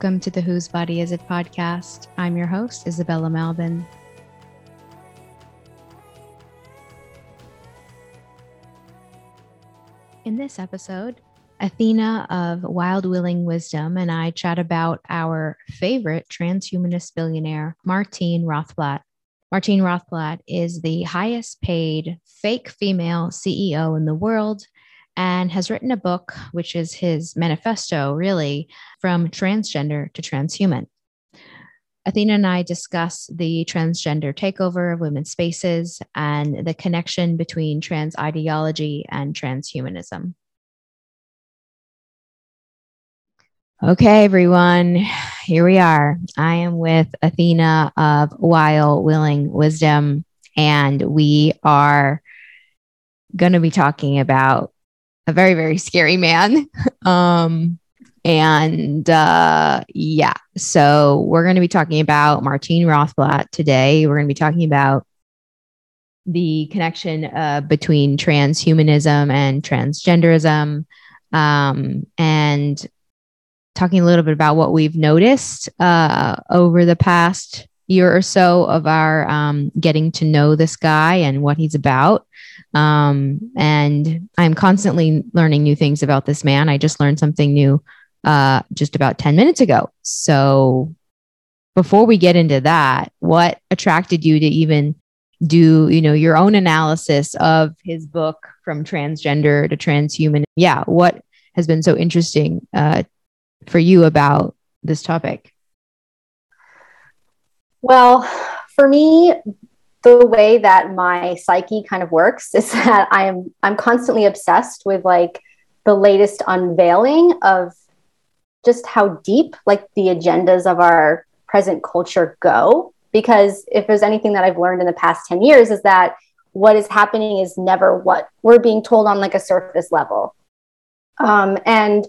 Welcome to the Whose Body Is It podcast. I'm your host, Isabella Malbin. In this episode, Athena of Wild Willing Wisdom and I chat about our favorite transhumanist billionaire, Martine Rothblatt. Martine Rothblatt is the highest paid fake female CEO in the world and has written a book, which is his manifesto, really, from transgender to transhuman. Athena and I discuss the transgender takeover of women's spaces and the connection between trans ideology and transhumanism. Okay, everyone, here we are. I am with Athena of Wild Willing Wisdom, and we are going to be talking about a very, very scary man. um, and uh, yeah, so we're going to be talking about Martine Rothblatt today. We're going to be talking about the connection uh, between transhumanism and transgenderism, um, and talking a little bit about what we've noticed uh, over the past year or so of our um, getting to know this guy and what he's about. Um, and I'm constantly learning new things about this man. I just learned something new uh, just about 10 minutes ago. So before we get into that, what attracted you to even do, you know, your own analysis of his book from transgender to transhuman? Yeah. What has been so interesting uh, for you about this topic? Well, for me, the way that my psyche kind of works is that I'm I'm constantly obsessed with like the latest unveiling of just how deep like the agendas of our present culture go because if there's anything that I've learned in the past 10 years is that what is happening is never what we're being told on like a surface level. Um, and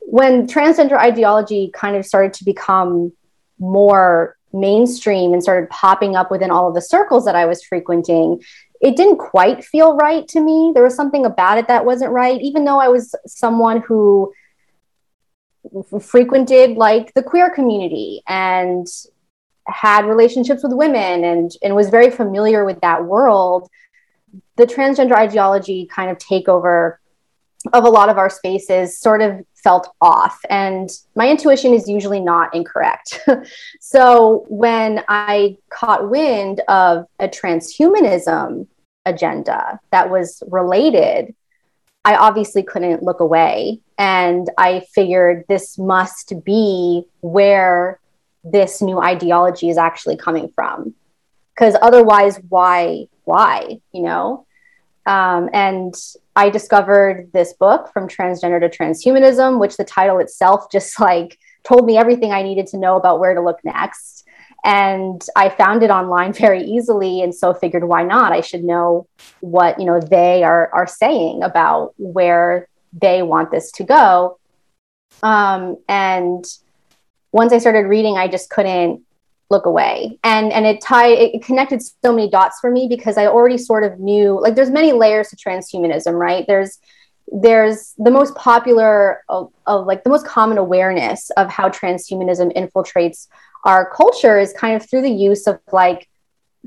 when transgender ideology kind of started to become more mainstream and started popping up within all of the circles that I was frequenting, it didn't quite feel right to me. There was something about it that wasn't right, even though I was someone who frequented like the queer community and had relationships with women and, and was very familiar with that world. The transgender ideology kind of takeover of a lot of our spaces sort of felt off. And my intuition is usually not incorrect. So when i caught wind of a transhumanism agenda that was related i obviously couldn't look away. And i figured this must be where this new ideology is actually coming from. Because otherwise why why you know um, and I discovered this book from transgender to transhumanism, which the title itself just like told me everything I needed to know about where to look next. And I found it online very easily, and so figured why not? I should know what you know they are are saying about where they want this to go. Um, and once I started reading, I just couldn't look away. And and it tied it connected so many dots for me because i already sort of knew like there's many layers to transhumanism right? There's there's the most popular of, of like the most common awareness of how transhumanism infiltrates our culture is kind of through the use of like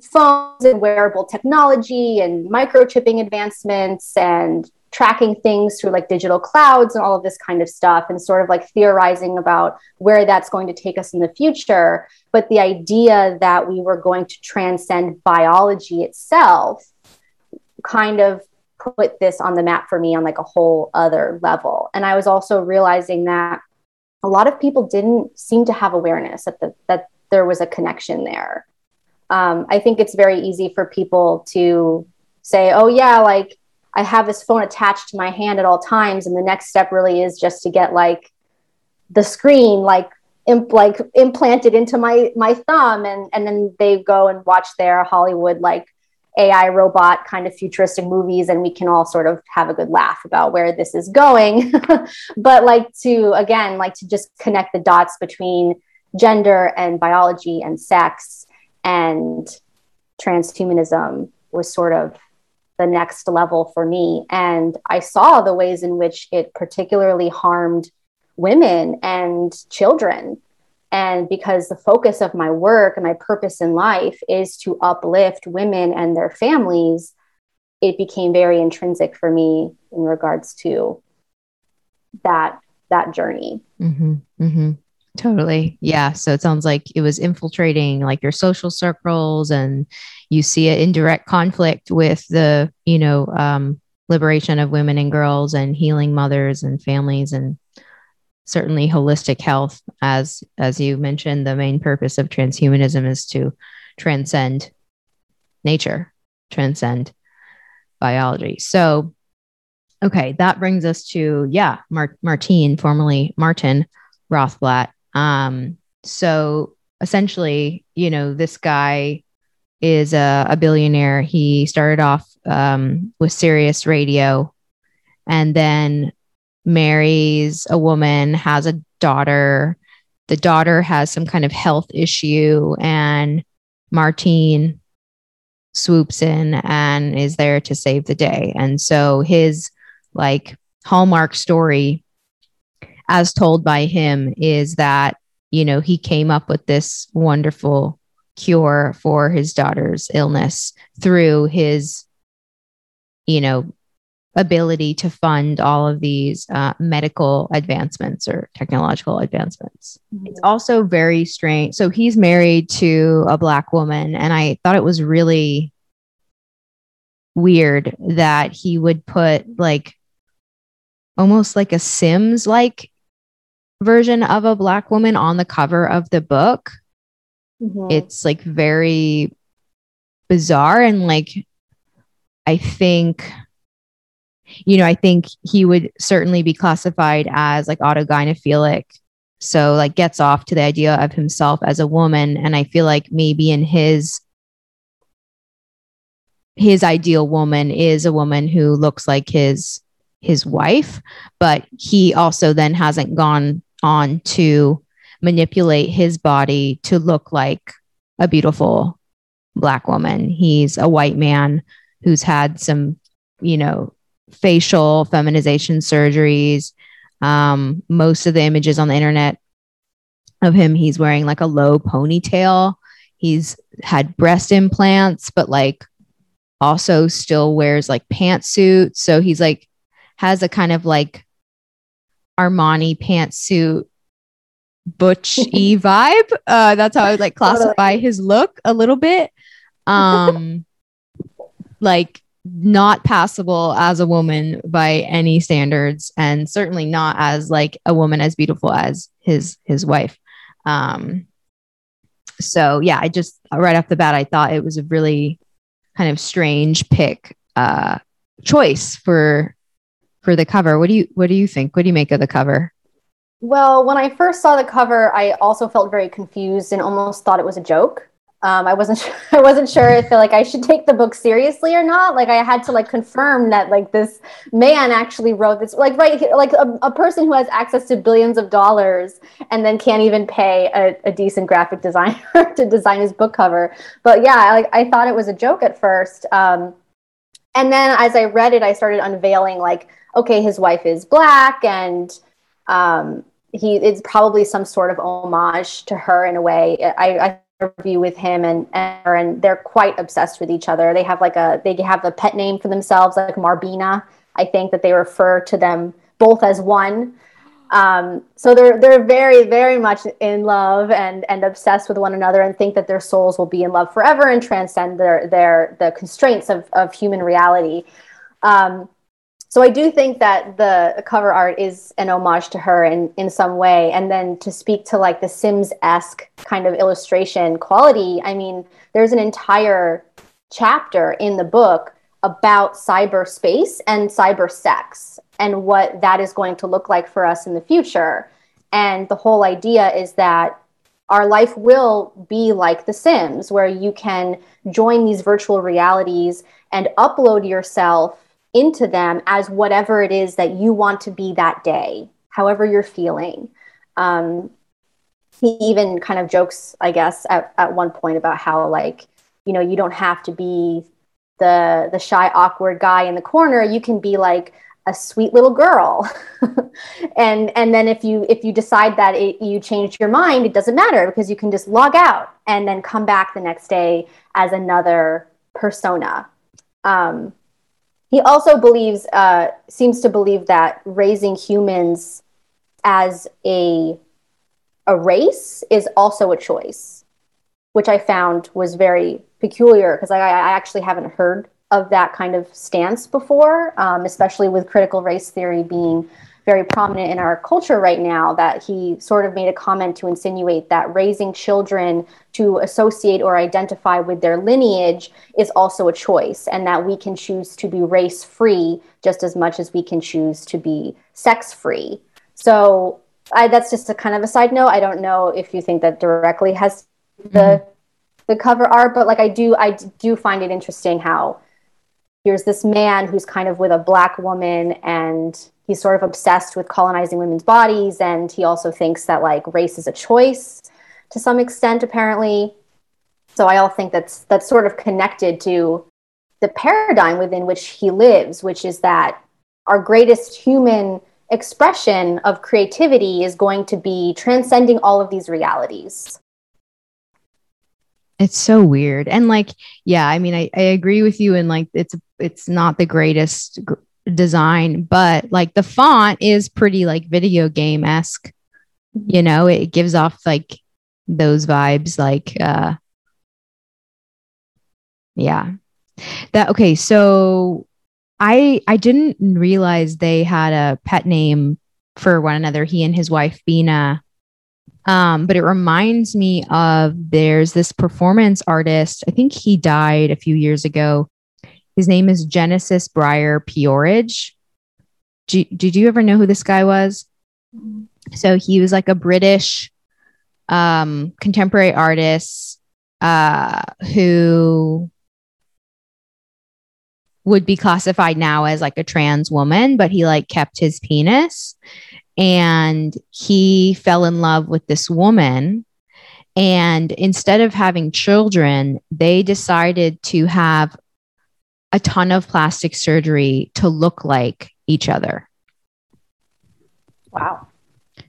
phones and wearable technology and microchipping advancements and tracking things through like digital clouds and all of this kind of stuff and sort of like theorizing about where that's going to take us in the future. But the idea that we were going to transcend biology itself kind of put this on the map for me on like a whole other level. And i was also realizing that a lot of people didn't seem to have awareness that the, that there was a connection there. Um, i think it's very easy for people to say oh yeah like I have this phone attached to my hand at all times. And the next step really is just to get like the screen like imp- like implanted into my my thumb and and then they go and watch their Hollywood like AI robot kind of futuristic movies and we can all sort of have a good laugh about where this is going. but like to again like to just connect the dots between gender and biology and sex and transhumanism was sort of the next level for me. And I saw the ways in which it particularly harmed women and children. And because the focus of my work and my purpose in life is to uplift women and their families, it became very intrinsic for me in regards to that that journey. Mm-hmm, mm-hmm. Totally. Yeah. So it sounds like it was infiltrating like your social circles and you see it in direct conflict with the, you know, um, liberation of women and girls and healing mothers and families and certainly holistic health as as you mentioned the main purpose of transhumanism is to transcend nature transcend biology so okay that brings us to yeah Mar- martine formerly martin rothblatt um so essentially you know this guy is a, a billionaire he started off um, with sirius radio and then marries a woman, has a daughter. The daughter has some kind of health issue, and Martine swoops in and is there to save the day. And so his like hallmark story, as told by him, is that, you know, he came up with this wonderful cure for his daughter's illness through his, you know, ability to fund all of these uh, medical advancements or technological advancements. Mm-hmm. It's also very strange. So he's married to a black woman, and I thought it was really weird that he would put like almost like a Sims like version of a black woman on the cover of the book. Mm-hmm. It's like very bizarre and like I think you know, I think he would certainly be classified as like autogynephilic. So like gets off to the idea of himself as a woman. And I feel like maybe in his his ideal woman is a woman who looks like his his wife, but he also then hasn't gone on to manipulate his body to look like a beautiful black woman. He's a white man who's had some, you know, facial feminization surgeries. Um, most of the images on the internet of him, he's wearing like a low ponytail. He's had breast implants, but like also still wears like pantsuits. So he's like has a kind of like Armani pantsuit butch e vibe. Uh, that's how I would like classify his look a little bit. Um, like not passable as a woman by any standards and certainly not as like a woman as beautiful as his his wife um so yeah i just right off the bat i thought it was a really kind of strange pick uh choice for for the cover what do you what do you think what do you make of the cover well when i first saw the cover i also felt very confused and almost thought it was a joke um, I wasn't sure, I wasn't sure if like I should take the book seriously or not. Like I had to like confirm that like this man actually wrote this. Like right, like a, a person who has access to billions of dollars and then can't even pay a, a decent graphic designer to design his book cover. But yeah, I, like I thought it was a joke at first. Um, and then as I read it, I started unveiling like, okay, his wife is black and um, he it's probably some sort of homage to her in a way. I, I interview with him and, and they're quite obsessed with each other. They have like a they have a pet name for themselves, like Marbina. I think that they refer to them both as one. Um, so they're they're very very much in love and and obsessed with one another and think that their souls will be in love forever and transcend their their the constraints of of human reality. Um, so I do think that the cover art is an homage to her in, in some way. And then to speak to like the Sims esque kind of illustration quality, I mean, there's an entire chapter in the book about cyberspace and cyber sex and what that is going to look like for us in the future. And the whole idea is that our life will be like The Sims, where you can join these virtual realities and upload yourself into them as whatever it is that you want to be that day, however you're feeling. Um, he even kind of jokes, I guess, at, at one point about how like, you know, you don't have to be the the shy, awkward guy in the corner. You can be like a sweet little girl and and then if you if you decide that it, you changed your mind it doesn't matter because you can just log out and then come back the next day as another persona um, he also believes uh, seems to believe that raising humans as a a race is also a choice which i found was very peculiar because I, I actually haven't heard of that kind of stance before, um, especially with critical race theory being very prominent in our culture right now. That he sort of made a comment to insinuate that raising children to associate or identify with their lineage is also a choice, and that we can choose to be race free just as much as we can choose to be sex free. So I, that's just a kind of a side note. I don't know if you think that directly has the mm-hmm. the cover art, but like I do, I do find it interesting how here's this man who's kind of with a black woman and he's sort of obsessed with colonizing women's bodies and he also thinks that like race is a choice to some extent apparently. So i all think that's that's sort of connected to the paradigm within which he lives which is that our greatest human expression of creativity is going to be transcending all of these realities. It's so weird. And like yeah i mean i, I agree with you and like it's it's not the greatest design, but like the font is pretty like video game esque. You know, it gives off like those vibes. Like, uh, yeah, that okay. So I I didn't realize they had a pet name for one another. He and his wife Bina. Um, but it reminds me of there's this performance artist. I think he died a few years ago his name is Genesis Breyer P-Orridge. did you ever know who this guy was? So he was like a British um, contemporary artist uh, who would be classified now as like a trans woman, but he like kept his penis and he fell in love with this woman. And instead of having children, they decided to have a ton of plastic surgery to look like each other. Wow.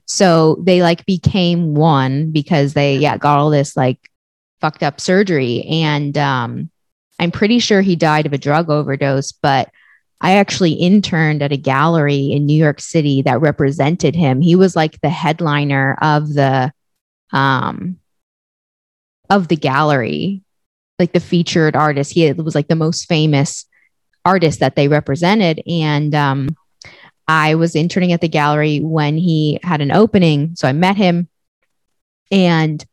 So they like became one because they yeah got all this like fucked up surgery and um I'm pretty sure he died of a drug overdose but I actually interned at a gallery in New York City that represented him. He was like the headliner of the um of the gallery like the featured artist. He was like the most famous artist that they represented. And um, I was interning at the gallery when he had an opening. So I met him and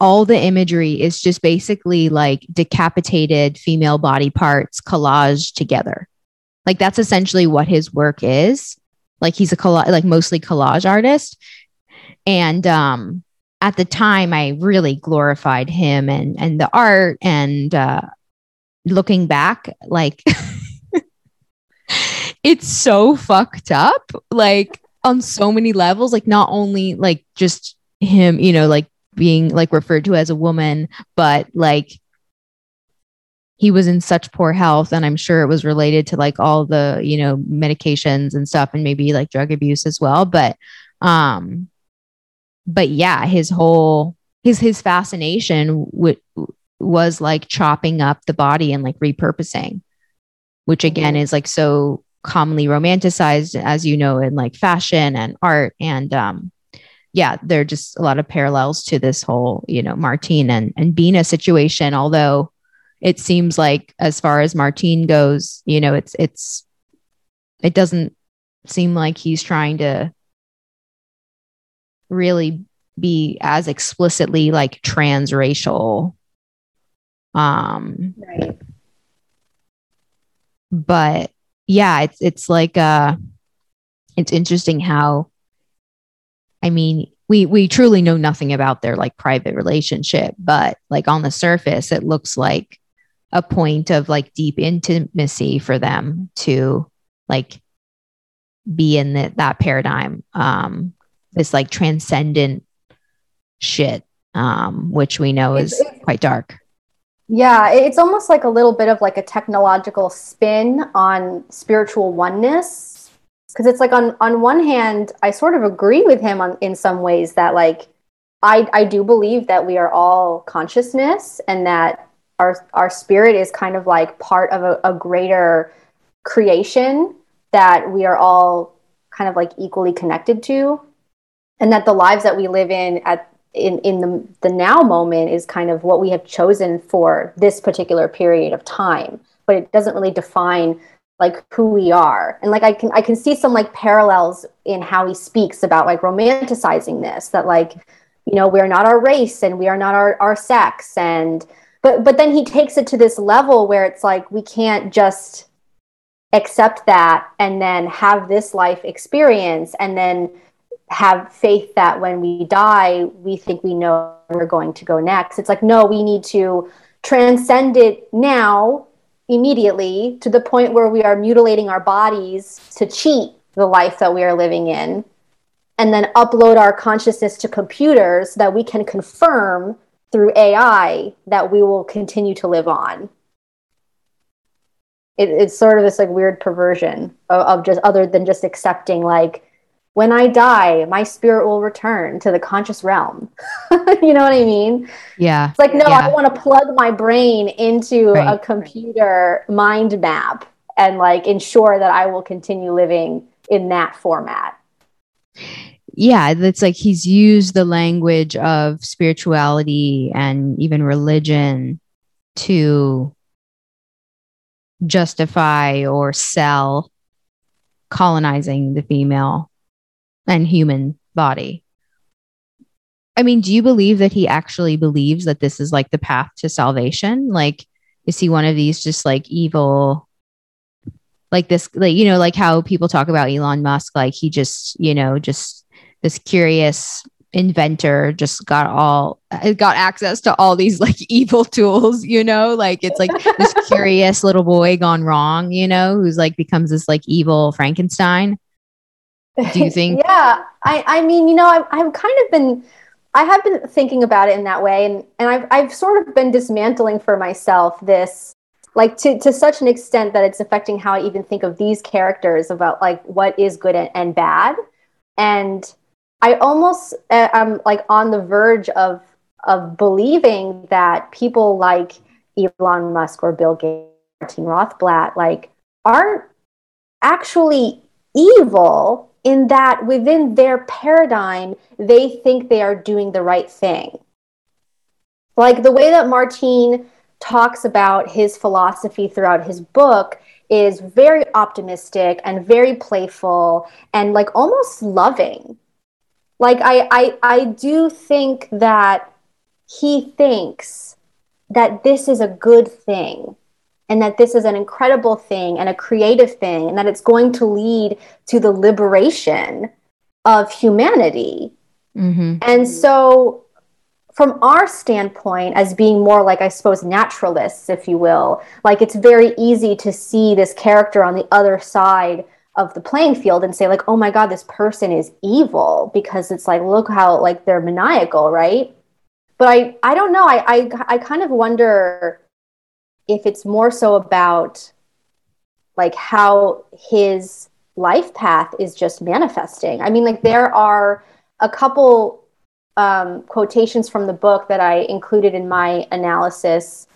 all the imagery is just basically like decapitated female body parts collaged together. Like that's essentially what his work is. Like he's a collage, like mostly collage artist. And um, at the time I really glorified him and and the art and uh, looking back like it's so fucked up like on so many levels like not only like just him you know like being like referred to as a woman but like he was in such poor health and i'm sure it was related to like all the you know medications and stuff and maybe like drug abuse as well but um but yeah, his whole his his fascination w- was like chopping up the body and like repurposing, which again is like so commonly romanticized, as you know, in like fashion and art. And um, yeah, there are just a lot of parallels to this whole, you know, Martine and and Bina situation. Although it seems like, as far as Martine goes, you know, it's it's it doesn't seem like he's trying to really be as explicitly like transracial. Um right. but yeah it's it's like uh it's interesting how i mean we we truly know nothing about their like private relationship but like on the surface it looks like a point of like deep intimacy for them to like be in the, that paradigm. Um this like transcendent shit, um, which we know is quite dark. Yeah, it's almost like a little bit of like a technological spin on spiritual oneness. Because it's like on on one hand, I sort of agree with him on in some ways that like I I do believe that we are all consciousness and that our our spirit is kind of like part of a, a greater creation that we are all kind of like equally connected to and that the lives that we live in at in in the the now moment is kind of what we have chosen for this particular period of time but it doesn't really define like who we are. And like i can i can see some like parallels in how he speaks about like romanticizing this that like you know we're not our race and we are not our our sex. And but but then he takes it to this level where it's like we can't just accept that and then have this life experience and then have faith that when we die, we think we know we're going to go next. It's like, no, we need to transcend it now, immediately, to the point where we are mutilating our bodies to cheat the life that we are living in, and then upload our consciousness to computers so that we can confirm through AI that we will continue to live on. It, it's sort of this like weird perversion of, of just other than just accepting like when I die, my spirit will return to the conscious realm. you know what I mean? Yeah. It's like, no, yeah. I want to plug my brain into right. a computer mind map and like ensure that I will continue living in that format. Yeah, it's like he's used the language of spirituality and even religion to justify or sell colonizing the female and human body. I mean, do you believe that he actually believes that this is like the path to salvation? Like, is he one of these just like evil, like this, like, you know, like how people talk about Elon Musk, like he just, you know, just this curious inventor just got all uh, got access to all these like evil tools you know like it's like this curious little boy gone wrong you know who's like becomes this like evil frankenstein do you think? Yeah i i mean you know I've, I've kind of been i have been thinking about it in that way and and i've i've sort of been dismantling for myself this like to to such an extent that it's affecting how i even think of these characters about like what is good and, and bad. And i almost uh, am like on the verge of of believing that people like elon musk or bill gates martin rothblatt like aren't actually evil in that within their paradigm, they think they are doing the right thing. Like the way that Martine talks about his philosophy throughout his book is very optimistic and very playful and like almost loving. Like I I I do think that he thinks that this is a good thing and that this is an incredible thing and a creative thing and that it's going to lead to the liberation of humanity. Mm-hmm. And so, from our standpoint, as being more like, I suppose, naturalists, if you will, like it's very easy to see this character on the other side of the playing field and say, like, oh my God, this person is evil because it's like, look how like they're maniacal, right? But I, I don't know. I, I, I kind of wonder if it's more so about like how his life path is just manifesting. I mean, like there are a couple um, quotations from the book that I included in my analysis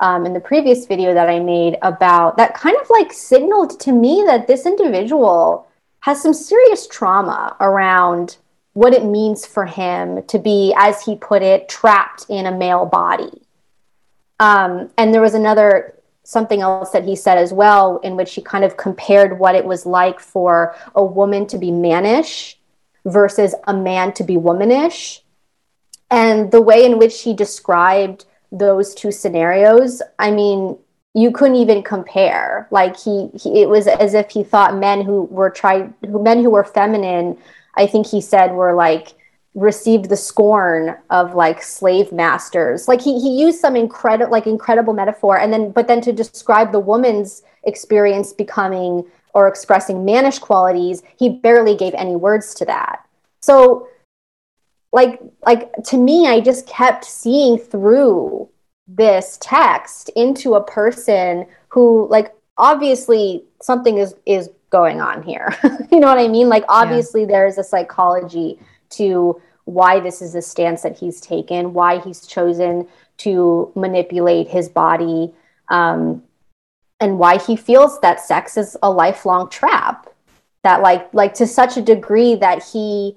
um, in the previous video that I made about that kind of like signaled to me that this individual has some serious trauma around what it means for him to be, as he put it, trapped in a male body. Um, and there was another something else that he said as well, in which he kind of compared what it was like for a woman to be mannish versus a man to be womanish. And the way in which he described those two scenarios, I mean, you couldn't even compare. Like he, he it was as if he thought men who were tried, men who were feminine, I think he said were like received the scorn of like slave masters. Like he, he used some incredible like incredible metaphor and then but then to describe the woman's experience becoming or expressing mannish qualities he barely gave any words to that. So like like to me i just kept seeing through this text into a person who like obviously something is is going on here. You know what i mean? Like obviously yeah. there's a psychology to why this is a stance that he's taken why he's chosen to manipulate his body um, and why he feels that sex is a lifelong trap that like like to such a degree that he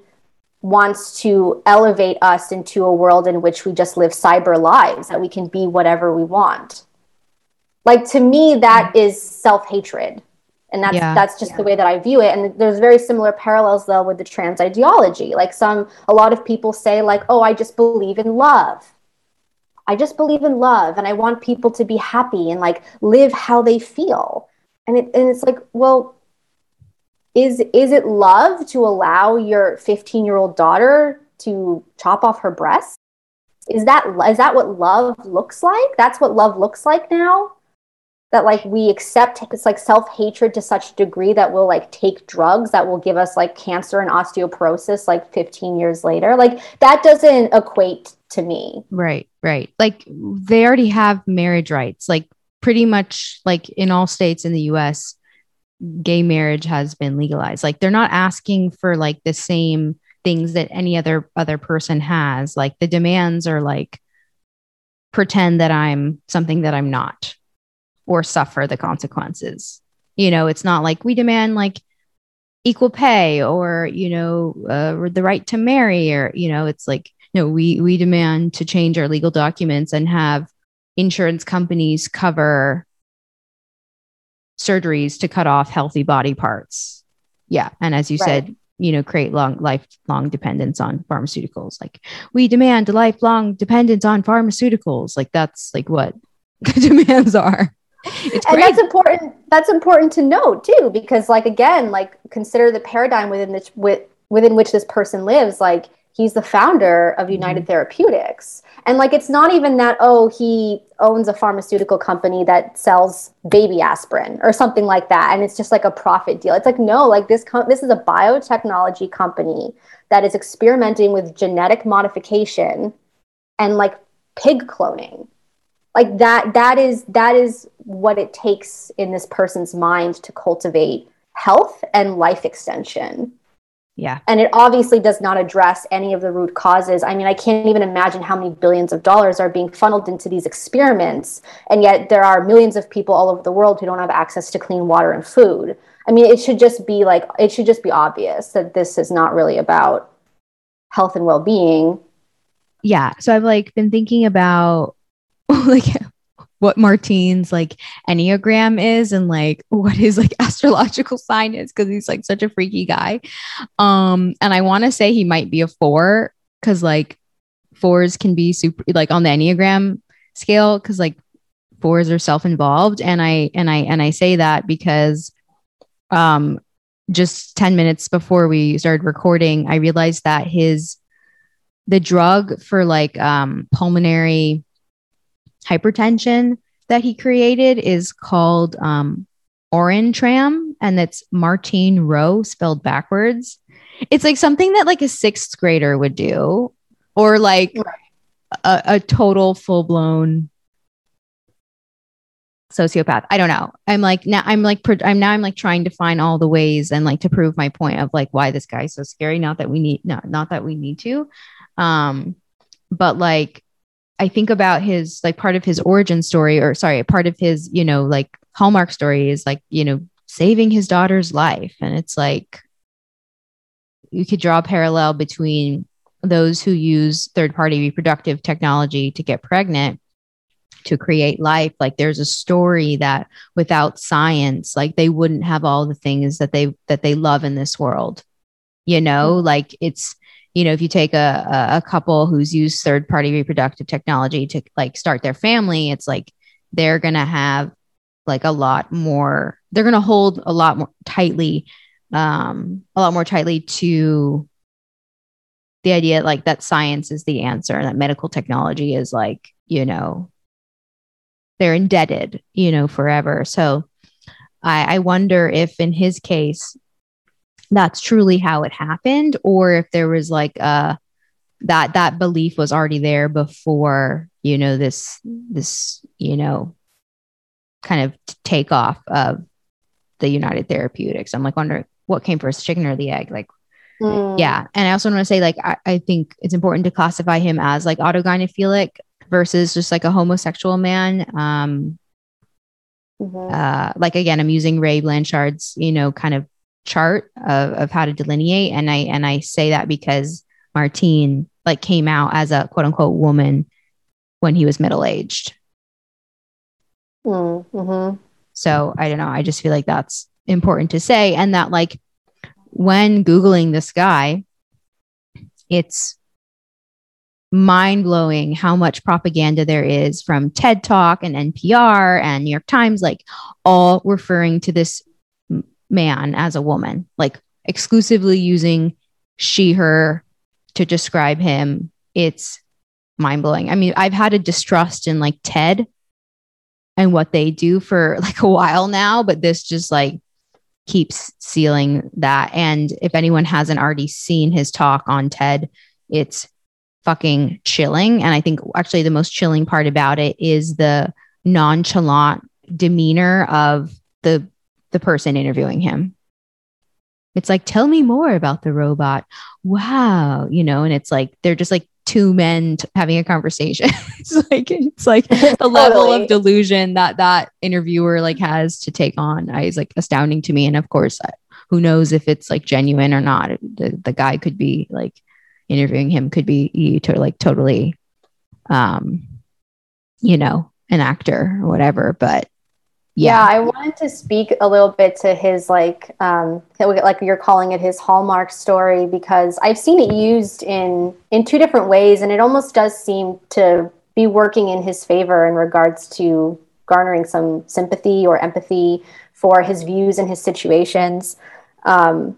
wants to elevate us into a world in which we just live cyber lives that we can be whatever we want like to me that mm-hmm. self-hatred and that's yeah. that's just yeah. the way that i view it. And there's very similar parallels though with the trans ideology. Like some a lot of people say like oh i just believe in love. I just believe in love and i want people to be happy and like live how they feel. And it and it's like well is is it love to allow your 15 year old daughter to chop off her breast is that is that what love looks like? That's what love looks like now that like we accept it's like self-hatred to such a degree that we'll like take drugs that will give us like cancer and osteoporosis like 15 years later. Like that doesn't equate to me. Right right. Like they already have marriage rights. Like pretty much like in all states in the US gay marriage has been legalized. Like they're not asking for like the same things that any other other person has. Like the demands are like pretend that I'm something that I'm not or suffer the consequences. You know, it's not like we demand like equal pay or, you know, uh, the right to marry or, you know, it's like, no, we we demand to change our legal documents and have insurance companies cover surgeries to cut off healthy body parts. Yeah. And as you right. said, you know, create long lifelong dependence on pharmaceuticals. Like we demand lifelong dependence on pharmaceuticals. Like that's like what the demands are. It's and that's important. That's important to note too, because like again, like consider the paradigm within this with, within which this person lives. Like he's the founder of United mm-hmm. Therapeutics. And like it's not even that oh he owns a pharmaceutical company that sells baby aspirin or something like that and it's just like a profit deal. It's like no, like this com- this is a biotechnology company that is experimenting with genetic modification and like pig cloning. Like that that is that is what it takes in this person's mind to cultivate health and life extension. Yeah. And it obviously does not address any of the root causes. I mean, I can't even imagine how many billions of dollars are being funneled into these experiments. And yet there are millions of people all over the world who don't have access to clean water and food. I mean, it should just be like, it should just be obvious that this is not really about health and well being. Yeah. So I've like been thinking about like what Martine's like Enneagram is and like what his like astrological sign is because he's like such a freaky guy. Um, and I want to say he might be a four because like fours can be super like on the Enneagram scale because like fours are self-involved. And I and I and I say that because um just 10 minutes before we started recording, I realized that his the drug for like um pulmonary hypertension that he created is called um, Orenitram, and that's Martine Rowe spelled backwards. It's like something that like a sixth grader would do, or like a, a total full blown sociopath. I don't know. I'm like now I'm like I'm now I'm like trying to find all the ways and like to prove my point of like why this guy's so scary. Not that we need no, not that we need to. Um, but like I think about his like part of his origin story, or sorry, part of his, you know, like hallmark story is like, you know, saving his daughter's life. And it's like you could draw a parallel between those who use third party reproductive technology to get pregnant to create life like there's a story that without science like they wouldn't have all the things that they that they love in this world you know mm-hmm. like it's you know if you take a, a couple who's used third party reproductive technology to like start their family it's like they're going to have like a lot more they're going to hold a lot more tightly um a lot more tightly to the idea like that science is the answer and that medical technology is like you know they're indebted you know forever. So i i wonder if in his case that's truly how it happened or if there was like a that that belief was already there before you know, this, this, you know, kind of takeoff of the United Therapeutics. I'm like wondering what came first, chicken or the egg? Like, mm. yeah. And I also want to say, like, I, I, think it's important to classify him as like autogynephilic versus just like a homosexual man. Um, mm-hmm. uh, like again, I'm using Ray Blanchard's, you know, kind of chart of, of how to delineate. And I, and I say that because Martine like came out as a quote unquote woman when he was middle aged. Mm-hmm. So I don't know. I just feel like that's important to say. And that, like, when Googling this guy, it's mind blowing how much propaganda there is from TED Talk and NPR and New York Times, like, all referring to this man as a woman, like, exclusively using she, her to describe him. It's mind blowing. I mean, I've had a distrust in like TED and what they do for like a while now, but this just like keeps sealing that. And if anyone hasn't already seen his talk on TED, it's fucking chilling. And I think actually the most chilling part about it is the nonchalant demeanor of the the person interviewing him. It's like, tell me more about the robot. Wow. You know, and it's like, they're just like two men t- having a conversation. it's like, it's like the totally. level of delusion that that interviewer like has to take on is like astounding to me. And of course, who knows if it's like genuine or not. The, the guy could be like interviewing him could be to like totally, um, you know, an actor or whatever. But yeah. yeah. i wanted to speak a little bit to his like um like you're calling it his hallmark story because i've seen it used in in two different ways and it almost does seem to be working in his favor in regards to garnering some sympathy or empathy for his views and his situations um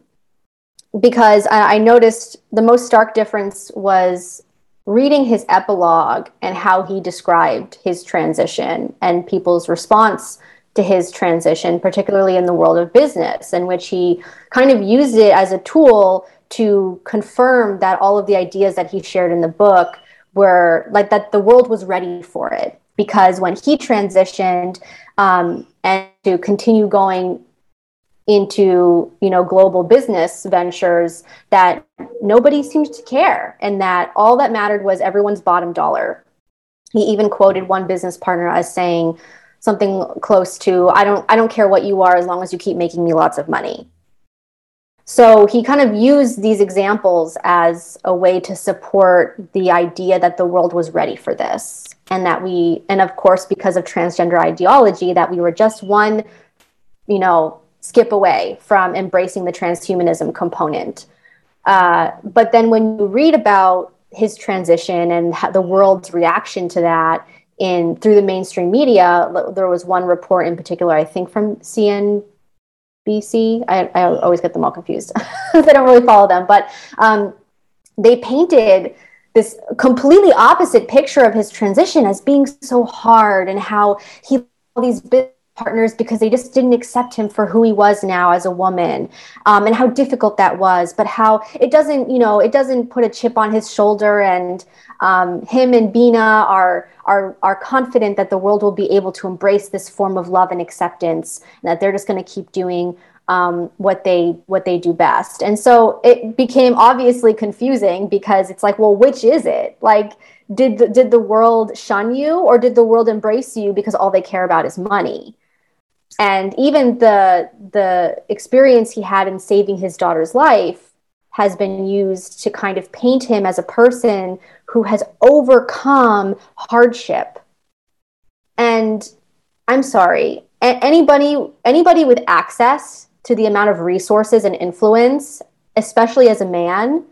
because I, I noticed the most stark difference was reading his epilogue and how he described his transition and people's response to his transition, particularly in the world of business, in which he kind of used it as a tool to confirm that all of the ideas that he shared in the book were like that the world was ready for it. Because when he transitioned um, and to continue going into you know global business ventures that nobody seemed to care and that all that mattered was everyone's bottom dollar he even quoted one business partner as saying something close to I don't I don't care what you are as long as you keep making me lots of money. So he kind of used these examples as a way to support the idea that the world was ready for this and that we and of course because of transgender ideology that we were just one you know skip away from embracing the transhumanism component. Uh, but then when you read about his transition and the world's reaction to that, in through the mainstream media. There was one report in particular, I think from CNBC. I, I always get them all confused. I don't really follow them, but um, they painted this completely opposite picture of his transition as being so hard and how he all these partners because they just didn't accept him for who he was now as a woman um, and how difficult that was but how it doesn't you know it doesn't put a chip on his shoulder and um, him and bina are are are confident that the world will be able to embrace this form of love and acceptance and that they're just going to keep doing um, what they what they do best. And so it became obviously confusing because it's like well which is it? Like did the, did the world shun you or did the world embrace you because all they care about is money? And even the the experience he had in saving his daughter's life has been used to kind of paint him as a person who has overcome hardship. And i'm sorry anybody anybody with access to the amount of resources and influence especially as a man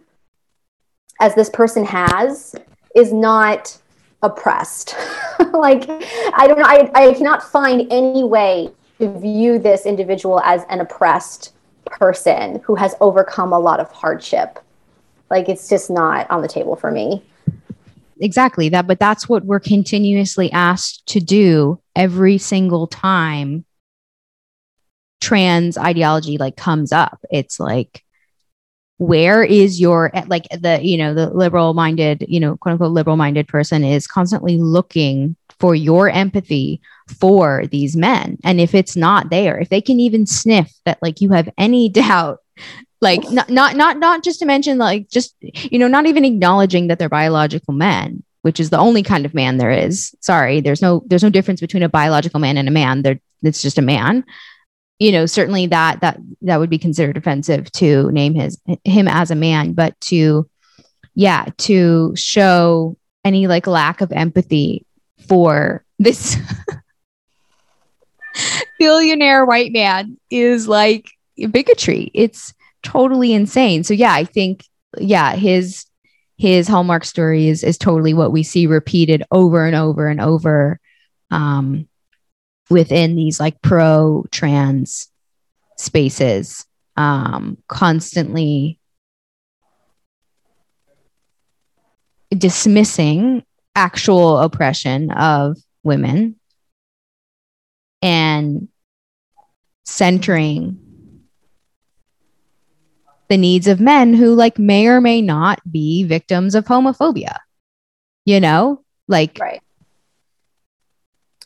as this person has is not oppressed. Like i don't know I, I cannot find any way to view this individual as an oppressed person who has overcome a lot of hardship. Like it's just not on the table for me. Exactly that, but that's what we're continuously asked to do every single time trans ideology like comes up. It's like where is your eh, like the you know the liberal minded you know quote unquote liberal minded person is constantly looking for your empathy for these men. And if it's not there if they can even sniff that like you have any doubt like not not not not just to mention like just you know not even acknowledging that they're biological men which is the only kind of man there is. Sorry there's no there's no difference between a biological man and a man. There it's just a man. You know certainly that that that would be considered offensive to name his him as a man but to yeah to show any like lack of empathy for this billionaire white man is like bigotry. It's totally insane. So yeah i think yeah his his hallmark story is is totally what we see repeated over and over and over um within these like pro trans spaces um, constantly dismissing actual oppression of women. And centering the needs of men who like may or may not be victims of homophobia you know? Like right.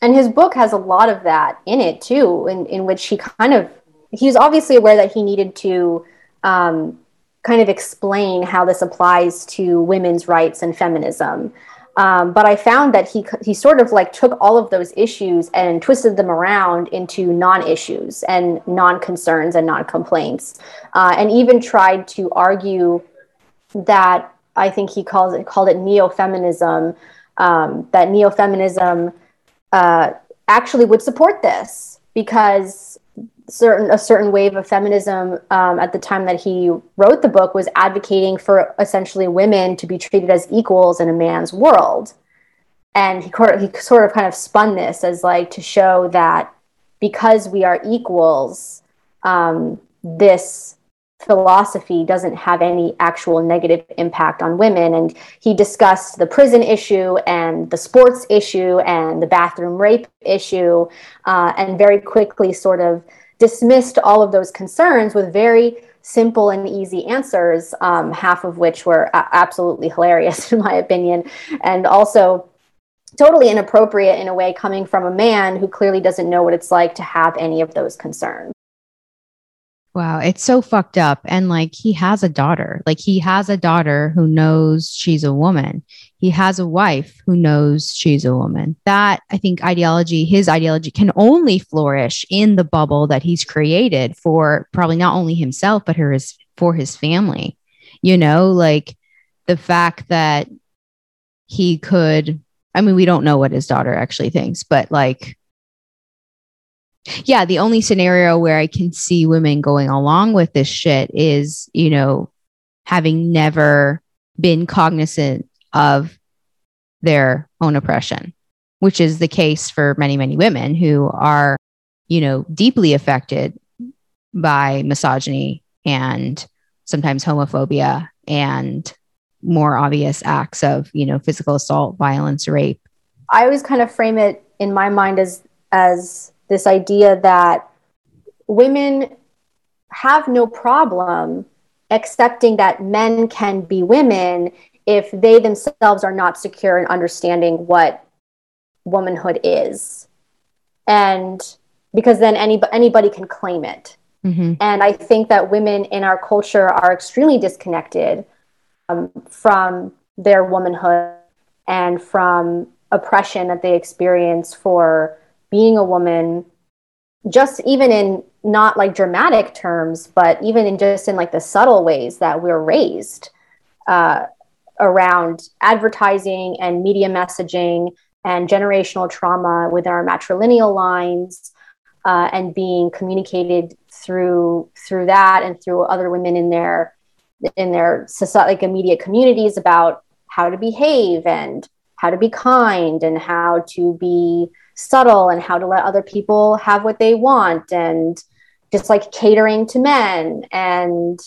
And his book has a lot of that in it too in, in which he kind of he was obviously aware that he needed to um, kind of explain how this applies to women's rights and feminism um, but I found that he he sort of like took all of those issues and twisted them around into non-issues and non-concerns and non-complaints, uh, and even tried to argue that I think he calls it called it neo-feminism. Um, that neo-feminism uh, actually would support this because certain a certain wave of feminism um, at the time that he wrote the book was advocating for essentially women to be treated as equals in a man's world and he, he sort of kind of spun this as like to show that because we are equals um, this philosophy doesn't have any actual negative impact on women. And he discussed the prison issue and the sports issue and the bathroom rape issue, uh, and very quickly sort of dismissed all of those concerns with very simple and easy answers, um, half of which were a- absolutely hilarious, in my opinion, and also totally inappropriate in a way coming from a man who clearly doesn't know what it's like to have any of those concerns. Wow, it's so fucked up. And like he has a daughter. Like he has a daughter who knows she's a woman. He has a wife who knows she's a woman. That I think ideology, his ideology can only flourish in the bubble that he's created for probably not only himself, but his for his family. You know, like the fact that he could I mean, we don't know what his daughter actually thinks, but like yeah, the only scenario where I can see women going along with this shit is, you know, having never been cognizant of their own oppression, which is the case for many, many women who are, you know, deeply affected by misogyny and sometimes homophobia and more obvious acts of, you know, physical assault, violence, rape. I always kind of frame it in my mind as as this idea that women have no problem accepting that men can be women if they themselves are not secure in understanding what womanhood is and because then any, anybody can claim it mm-hmm. and i think that women in our culture are extremely disconnected um, from their womanhood and from oppression that they experience for being a woman just even in not like dramatic terms but even in just in like the subtle ways that we're raised uh, around advertising and media messaging and generational trauma within our matrilineal lines uh, and being communicated through through that and through other women in their in their society like immediate communities about how to behave and how to be kind and how to be subtle and how to let other people have what they want and just like catering to men and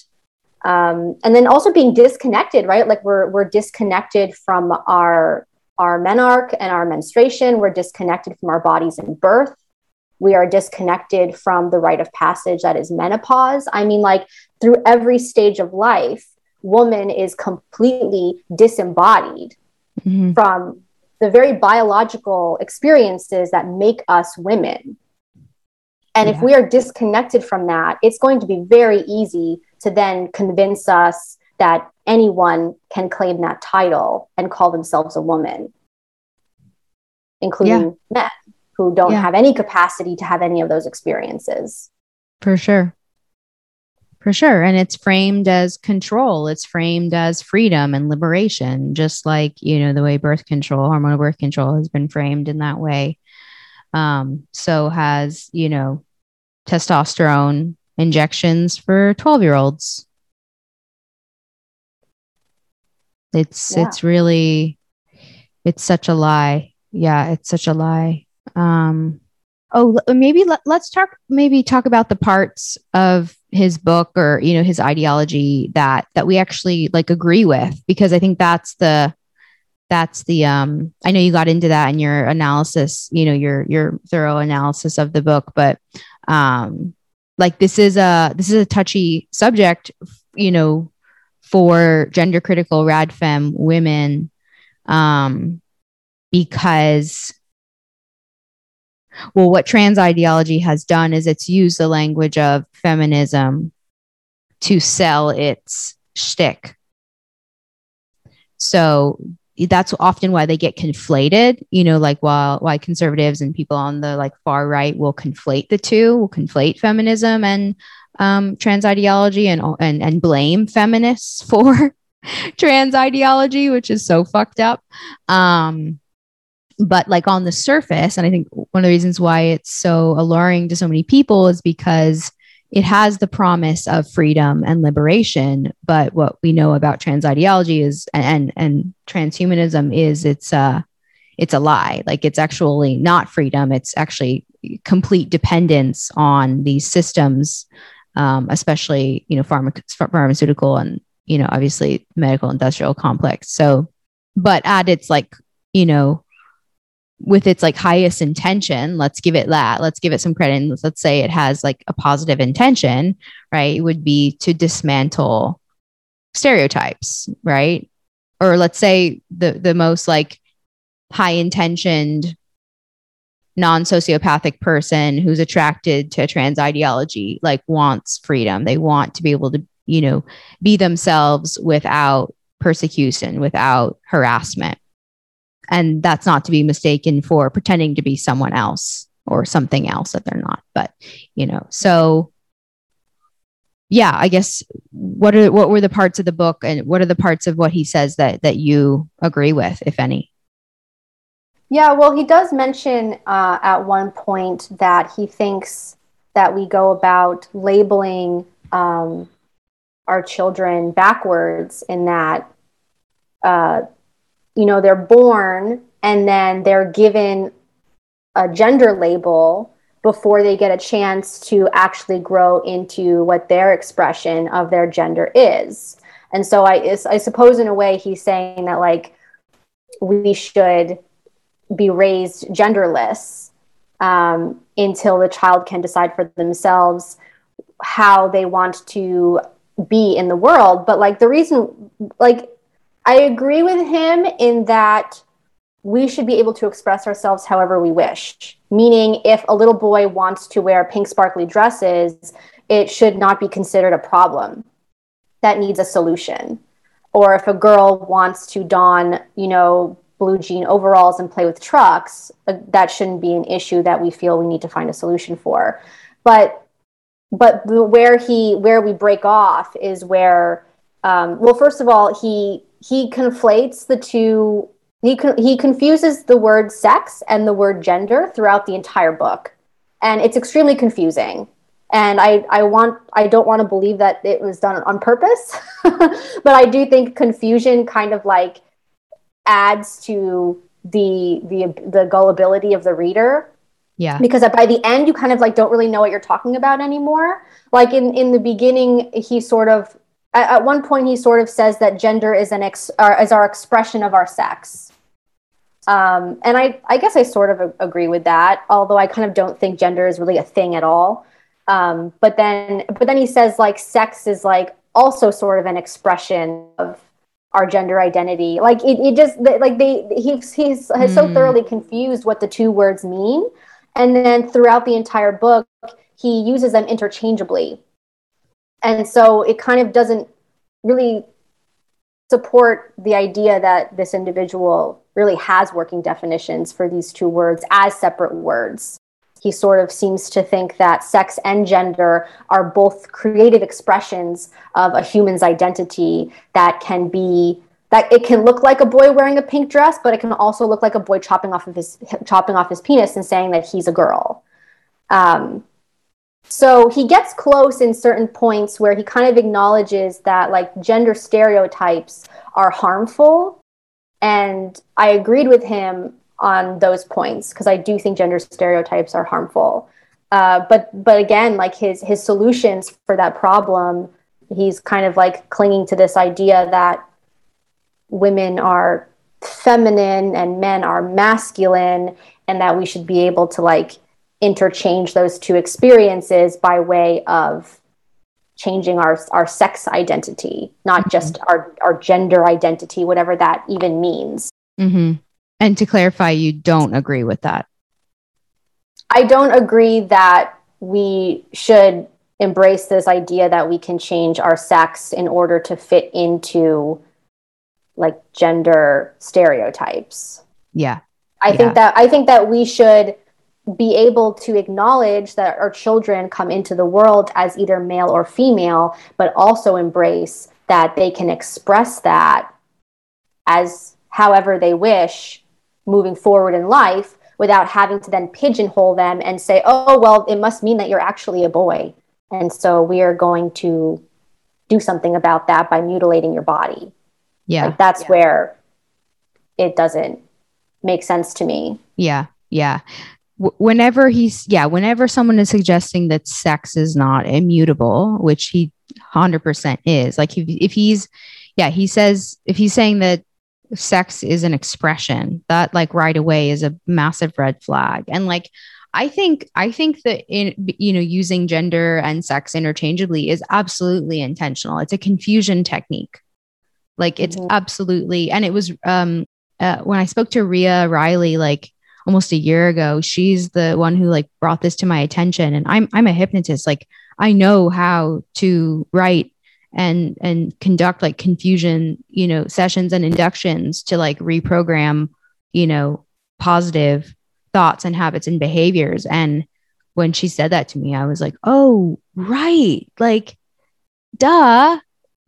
um, and then also being disconnected right? Like we're we're disconnected from our our menarche and our menstruation. We're disconnected from our bodies in birth. We are disconnected from the rite of passage that is menopause. I mean, like through every stage of life, woman is completely disembodied mm-hmm. from the very biological experiences that make us women. And yeah. if we are disconnected from that, it's going to be very easy to then convince us that anyone can claim that title and call themselves a woman, including yeah. men who don't yeah. have any capacity to have any of those experiences. For sure. For sure. And it's framed as control, it's framed as freedom and liberation, just like, you know, the way birth control, hormonal birth control has been framed in that way. Um, so has, you know, testosterone injections for 12 year olds. It's yeah. it's really it's such a lie. Yeah, it's such a lie. Um oh maybe let, let's talk maybe talk about the parts of his book or you know his ideology that that we actually like agree with because I think that's the that's the um I know you got into that in your analysis, you know, your your thorough analysis of the book, but um like this is a this is a touchy subject you know for gender critical rad fem women um because well what trans ideology has done is it's used the language of feminism to sell its shtick. So that's often why they get conflated you know like while why conservatives and people on the like far right will conflate the two will conflate feminism and um, trans ideology and and and blame feminists for trans ideology which is so fucked up. Um, but like on the surface and i think one of the reasons why it's so alluring to so many people is because it has the promise of freedom and liberation. But what we know about trans ideology is and and transhumanism is it's a it's a lie. Like it's actually not freedom. It's actually complete dependence on these systems um, especially you know pharma- pharmaceutical and you know obviously medical industrial complex. So but at its like you know with its like highest intention let's give it that let's give it some credit and let's say it has like a positive intention right it would be to dismantle stereotypes right? Or let's say the the most like high intentioned non-sociopathic person who's attracted to trans ideology like wants freedom. They want to be able to you know be themselves without persecution without harassment and that's not to be mistaken for pretending to be someone else or something else that they're not but you know so yeah i guess what are what were the parts of the book and what are the parts of what he says that that you agree with if any? Yeah well he does mention uh, at one point that he thinks that we go about labeling um, our children backwards in that uh, you know, they're born and then they're given a gender label before they get a chance to actually grow into what their expression of their gender is. And so I, I suppose in a way he's saying that like we should be raised genderless um, until the child can decide for themselves how they want to be in the world. But like the reason, like I agree with him in that we should be able to express ourselves however we wish. Meaning, if a little boy wants to wear pink sparkly dresses, it should not be considered a problem that needs a solution. Or if a girl wants to don, you know, blue jean overalls and play with trucks, uh, that shouldn't be an issue that we feel we need to find a solution for. But but where he where we break off is where um, well, first of all, he he conflates the two he he confuses the word sex and the word gender throughout the entire book. And it's extremely confusing. And i i want i don't want to believe that it was done on purpose but i do think confusion kind of like adds to the the the gullibility of the reader. Yeah. Because by the end you kind of like don't really know what you're talking about anymore. Like in in the beginning he sort of at, at one point he sort of says that gender is an ex, is our expression of our sex Um, and I, I guess I sort of agree with that, although I kind of don't think gender is really a thing at all. Um, but then, but then he says like sex is like also sort of an expression of our gender identity. Like it, it just like they he's he's has mm. so hmm. thoroughly confused what the two words mean, and then throughout the entire book, he uses them interchangeably, and so it kind of doesn't really support the idea that this individual really has working definitions for these two words as separate words. He sort of seems to think that sex and gender are both creative expressions of a human's identity that can be that it can look like a boy wearing a pink dress, but it can also look like a boy chopping off of his chopping off his penis and saying that he's a girl. Um, so he gets close in certain points where he kind of acknowledges that like gender stereotypes are harmful. And i agreed with him on those points because i do think gender stereotypes are harmful. Uh, but but again like his his solutions for that problem he's kind of like clinging to this idea that women are feminine and men are masculine and that we should be able to like interchange those two experiences by way of changing our our sex identity, not mm-hmm. just our our gender identity, whatever that even means. Mm-hmm. And to clarify, you don't agree with that. I don't agree that we should embrace this idea that we can change our sex in order to fit into like gender stereotypes. Yeah. I yeah. think that I think that we should be able to acknowledge that our children come into the world as either male or female, but also embrace that they can express that as however they wish moving forward in life without having to then pigeonhole them and say, oh, well, it must mean that you're actually a boy. And so we are going to do something about that by mutilating your body. Yeah. Like that's yeah. where it doesn't make sense to me. Yeah. Yeah whenever he's yeah whenever someone is suggesting that sex is not immutable which he 100% is like if, if he's yeah he says if he's saying that sex is an expression that like right away is a massive red flag. And like i think i think that in you know using gender and sex interchangeably is absolutely intentional. It's a confusion technique. Like it's mm-hmm. absolutely and it was um uh, when i spoke to ria riley like almost a year ago she's the one who like brought this to my attention. And i'm i'm a hypnotist. Like i know how to write and and conduct like confusion you know sessions and inductions to like reprogram you know positive thoughts and habits and behaviors. And when she said that to me i was like oh right. Like duh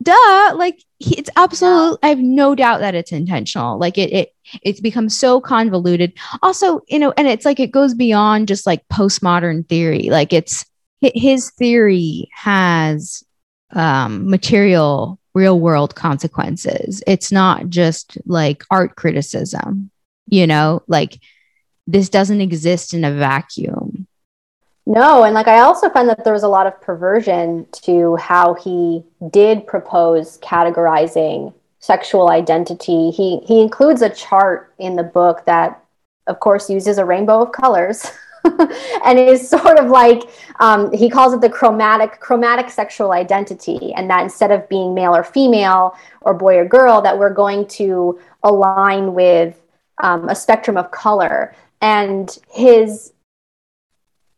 duh like he, it's absolute yeah. i have no doubt that it's intentional. Like it it it's become so convoluted. Also you know and it's like it goes beyond just like postmodern theory. Like it's his theory has um material real world consequences. It's not just like art criticism you know? Like this doesn't exist in a vacuum no, and like I also find that there was a lot of perversion to how he did propose categorizing sexual identity. He he includes a chart in the book that, of course, uses a rainbow of colors. and is sort of like um, he calls it the chromatic chromatic sexual identity and that instead of being male or female or boy or girl that we're going to align with um, a spectrum of color and his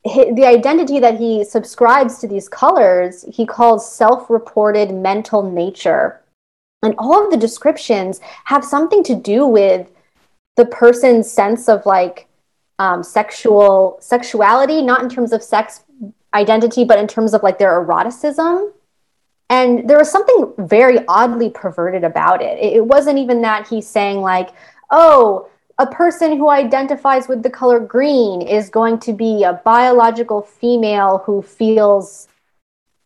the identity that he subscribes to these colors, he calls self reported mental nature. And all of the descriptions have something to do with the person's sense of like um, sexual sexuality, not in terms of sex identity, but in terms of like their eroticism. And there was something very oddly perverted about it. It, it wasn't even that he's saying, like, oh, a person who identifies with the color green is going to be a biological female who feels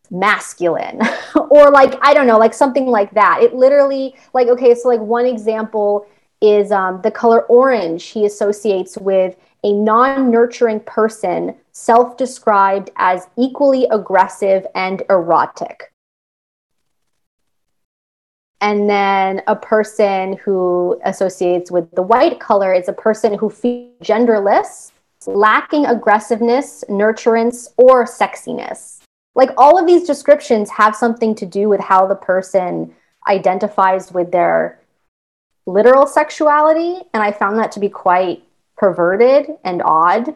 masculine. Or like i don't know like something like that. It literally like okay so like one example is um, the color orange he associates with a non-nurturing person self-described as equally aggressive and erotic And then a person who associates with the white color is a person who feels genderless, lacking aggressiveness, nurturance, or sexiness. Like all of these descriptions have something to do with how the person identifies with their literal sexuality. And I found that to be quite perverted and odd.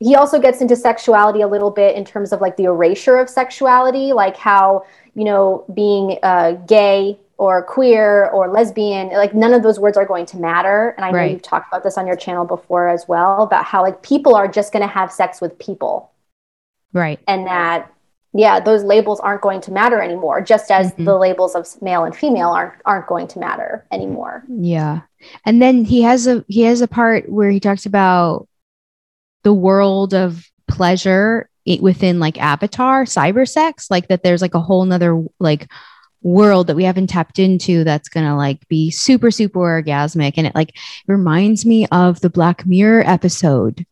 He also gets into sexuality a little bit in terms of like the erasure of sexuality, like how, you know, being uh, gay or queer or lesbian like none of those words are going to matter. And i know right. you've talked about this on your channel before as well about how like people are just going to have sex with people. Right. And that yeah those labels aren't going to matter anymore just as mm-hmm. the labels of male and female aren't aren't going to matter anymore. Yeah. And then he has a he has a part where he talks about the world of pleasure within like avatar cyber sex like that there's like a whole nother like world that we haven't tapped into that's going to like be super super orgasmic. And it like reminds me of the black mirror episode.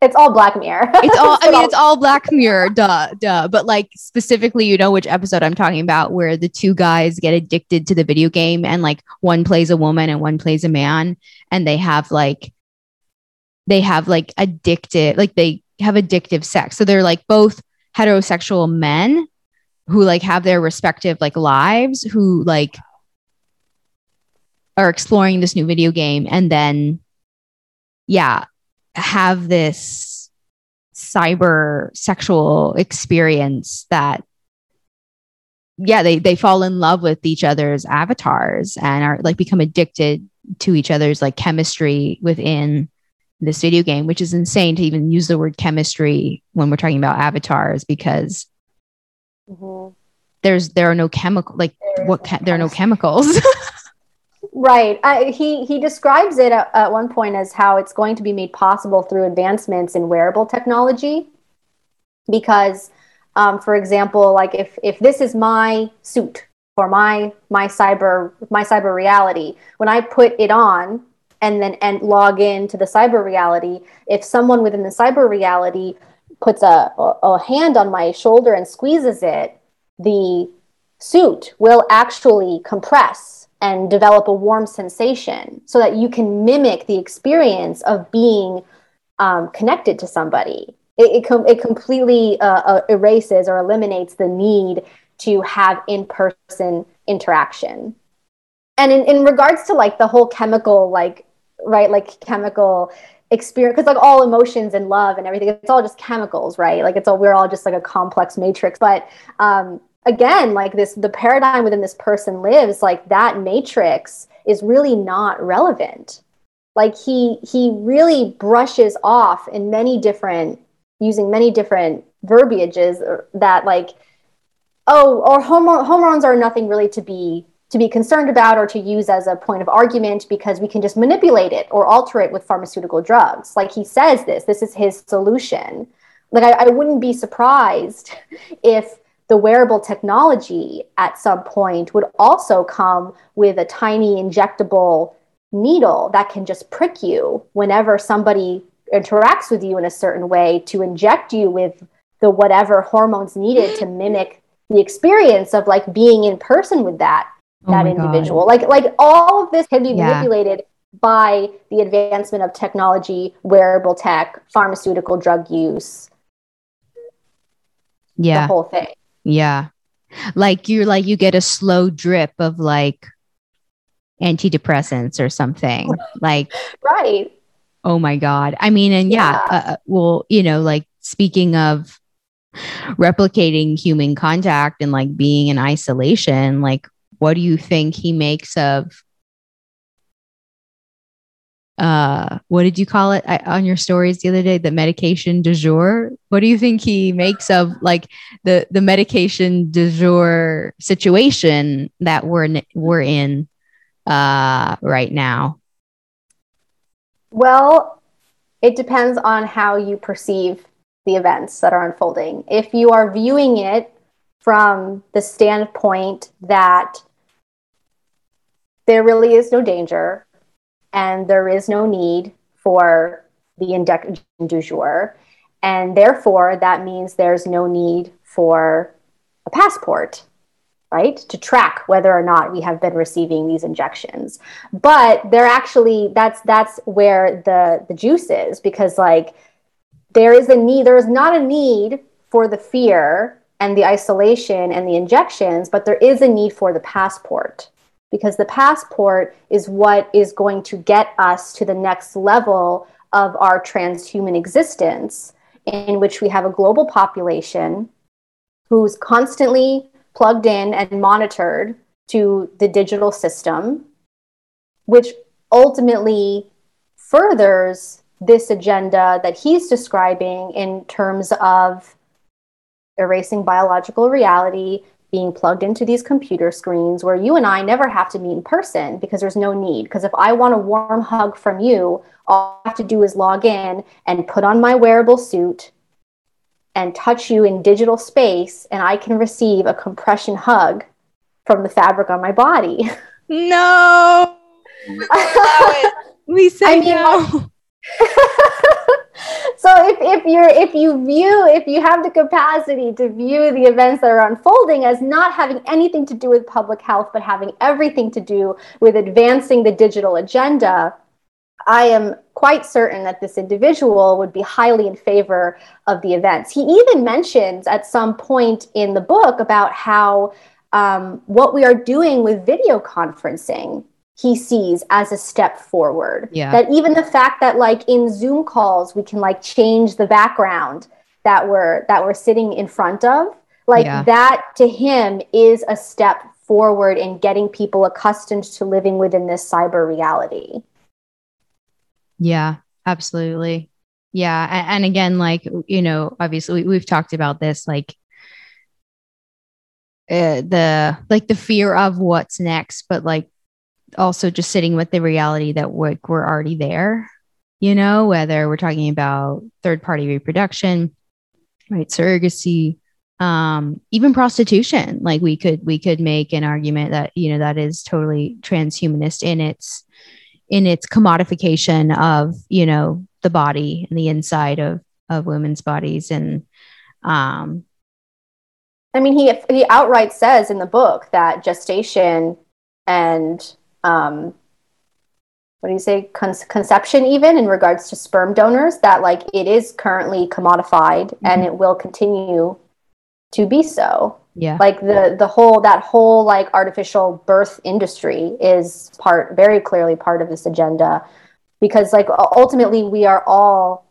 It's all black mirror. It's all i mean it's all black mirror duh duh. But like specifically you know which episode i'm talking about where the two guys get addicted to the video game and like one plays a woman and one plays a man and they have like they have like addicted like they have addictive sex. So they're like both heterosexual men who like have their respective like lives who like are exploring this new video game and then yeah have this cyber sexual experience that yeah they they fall in love with each other's avatars and are like become addicted to each other's like chemistry within this video game which is insane to even use the word chemistry when we're talking about avatars because Mm-hmm. There's there are no chemical like there what ca- there are no chemicals. right. I, he he describes it at, at one point as how it's going to be made possible through advancements in wearable technology, because, um, for example, like if if this is my suit for my my cyber my cyber reality, when I put it on and then and log in to the cyber reality, if someone within the cyber reality puts a, a hand on my shoulder and squeezes it, the suit will actually compress and develop a warm sensation so that you can mimic the experience of being um, connected to somebody. It, it, com- it completely uh, uh, erases or eliminates the need to have in person interaction. And in, in regards to like the whole chemical, like, right, like chemical experience because like all emotions and love and everything it's all just chemicals right? Like it's all we're all just like a complex matrix. But um again like this the paradigm within this person lives like that matrix is really not relevant. Like he he really brushes off in many different using many different verbiages that like oh or hormone, hormones are nothing really to be to be concerned about or to use as a point of argument because we can just manipulate it or alter it with pharmaceutical drugs. Like he says this, this is his solution. Like I, I wouldn't be surprised if the wearable technology at some point would also come with a tiny injectable needle that can just prick you whenever somebody interacts with you in a certain way to inject you with the whatever hormones needed to mimic the experience of like being in person with that Oh that individual. God. Like like all of this can be yeah. manipulated by the advancement of technology, wearable tech, pharmaceutical drug use. Yeah. The whole thing. Yeah. Like you're like you get a slow drip of like antidepressants or something. like right. Oh my god. I mean and yeah, yeah uh, well, you know, like speaking of replicating human contact and like being in isolation, like what do you think he makes of uh what did you call it I, on your stories the other day the medication du jour? What do you think he makes of like the the medication du jour situation that we're we're in uh right now? Well it depends on how you perceive the events that are unfolding. If you are viewing it from the standpoint that there really is no danger and there is no need for the injection du jour. And therefore, that means there's no need for a passport right? To track whether or not we have been receiving these injections. But they're actually that's that's where the the juice is because like there is a need there is not a need for the fear and the isolation and the injections, but there is a need for the passport because the passport is what is going to get us to the next level of our transhuman existence in which we have a global population who's constantly plugged in and monitored to the digital system, which ultimately furthers this agenda that he's describing in terms of erasing biological reality, being plugged into these computer screens where you and I never have to meet in person because there's no need. Because if I want a warm hug from you, all I have to do is log in and put on my wearable suit and touch you in digital space, and I can receive a compression hug from the fabric on my body. No. we say I mean, no. so if, if you're if you view if you have the capacity to view the events that are unfolding as not having anything to do with public health but having everything to do with advancing the digital agenda i am quite certain that this individual would be highly in favor of the events. He even mentions at some point in the book about how um, what we are doing with video conferencing he sees as a step forward. Yeah. That even the fact that like in Zoom calls we can like change the background that we're that we're sitting in front of, like yeah. that to him is a step forward in getting people accustomed to living within this cyber reality. Yeah, absolutely. Yeah, and, and again, like you know, obviously we, have talked about this, like uh, the like the fear of what's next, but like also just sitting with the reality that we're, we're already there, you know, whether we're talking about third party reproduction, right, surrogacy, um, even prostitution. Like we could we could make an argument that you know that is totally transhumanist in its in its commodification of you know the body and the inside of of women's bodies and um I mean, he he outright says in the book that gestation and um, what do you say Con- conception even in regards to sperm donors that like it is currently commodified mm-hmm. and it will continue to be so yeah like the the whole that whole like artificial birth industry is part very clearly part of this agenda because like ultimately we are all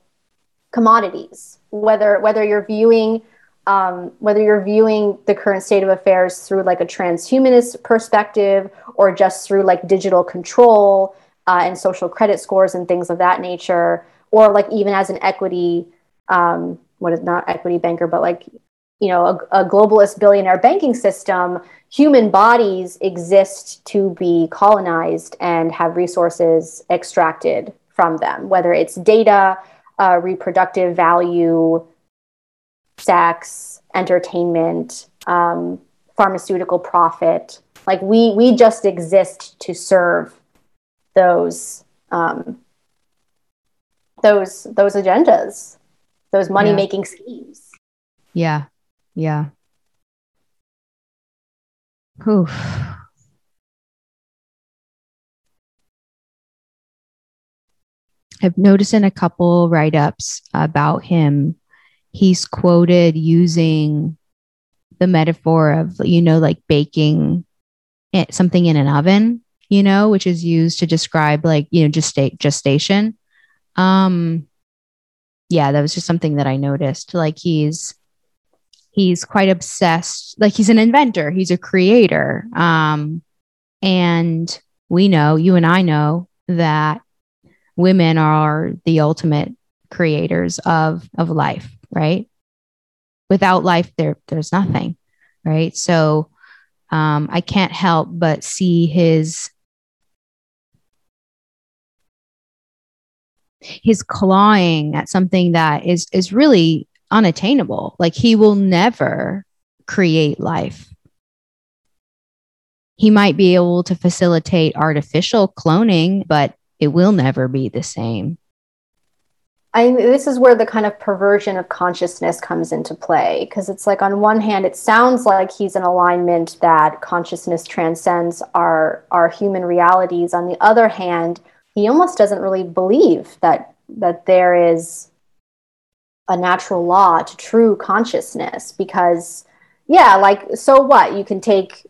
commodities whether whether you're viewing um, whether you're viewing the current state of affairs through like a transhumanist perspective or just through like digital control uh, and social credit scores and things of that nature, or like even as an equity, um, what is not equity banker, but like you know a, a globalist billionaire banking system, human bodies exist to be colonized and have resources extracted from them, whether it's data, uh, reproductive value sex, entertainment, um, pharmaceutical profit. Like we we just exist to serve those um, those those agendas, those money making yeah. schemes. Yeah, yeah. Oof. I've noticed in a couple write ups about him he's quoted using the metaphor of you know like baking something in an oven you know which is used to describe like you know just gestation. Um yeah that was just something that i noticed. Like he's he's quite obsessed like he's an inventor he's a creator. Um and we know you and i know that women are the ultimate creators of of life right? Without life, there there's nothing, right? So um, I can't help but see his his clawing at something that is is really unattainable. Like he will never create life. He might be able to facilitate artificial cloning, but it will never be the same. I this is where the kind of perversion of consciousness comes into play because it's like on one hand it sounds like he's in alignment that consciousness transcends our our human realities. On the other hand he almost doesn't really believe that that there is a natural law to true consciousness because yeah like so what? You can take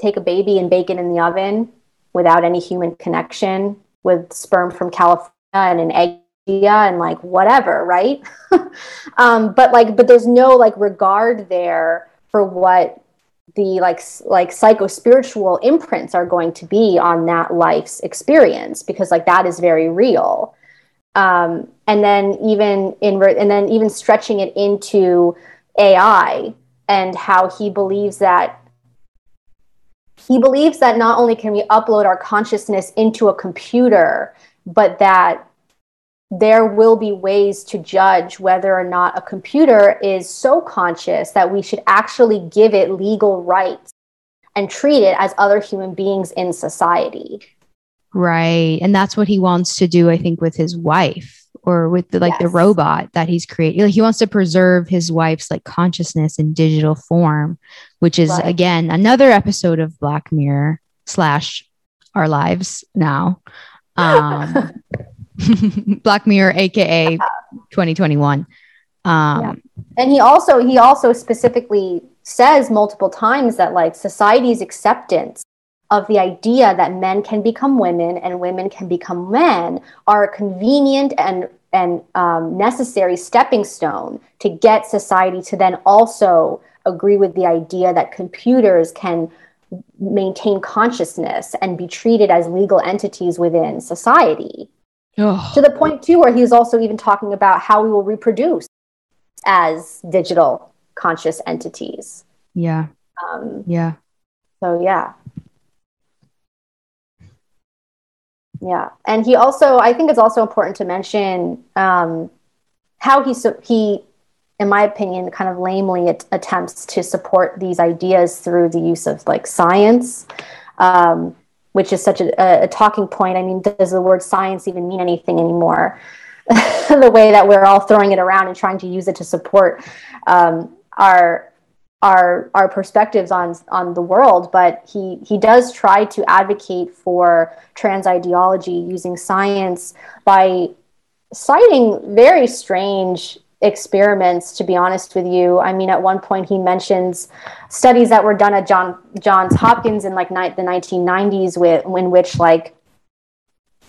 take a baby and bake it in the oven without any human connection with sperm from California and an egg and like whatever, right? um, but like, but there's no like regard there for what the like like psycho spiritual imprints are going to be on that life's experience because like that is very real. Um, and then even in and then even stretching it into AI and how he believes that he believes that not only can we upload our consciousness into a computer, but that there will be ways to judge whether or not a computer is so conscious that we should actually give it legal rights and treat it as other human beings in society. Right. And that's what he wants to do, I think, with his wife or with the, like yes. the robot that he's creating. Like, He wants to preserve his wife's like consciousness in digital form, which is right. again another episode of Black Mirror slash our lives now. Um, Black Mirror, aka 2021. Um, yeah. And he also he also specifically says multiple times that like society's acceptance of the idea that men can become women and women can become men are a convenient and and um, necessary stepping stone to get society to then also agree with the idea that computers can maintain consciousness and be treated as legal entities within society. To the point too where he's also even talking about how we will reproduce as digital conscious entities. Yeah. Um, yeah. So yeah. Yeah, and he also, I think it's also important to mention um, how he so he, in my opinion, kind of lamely at, attempts to support these ideas through the use of like science. Um, which is such a, a, talking point. I mean, does the word science even mean anything anymore? the way that we're all throwing it around and trying to use it to support um, our our our perspectives on on the world, but he he does try to advocate for trans ideology using science by citing very strange experiments to be honest with you. I mean at one point he mentions studies that were done at john johns hopkins in like ni- the 1990s with in which like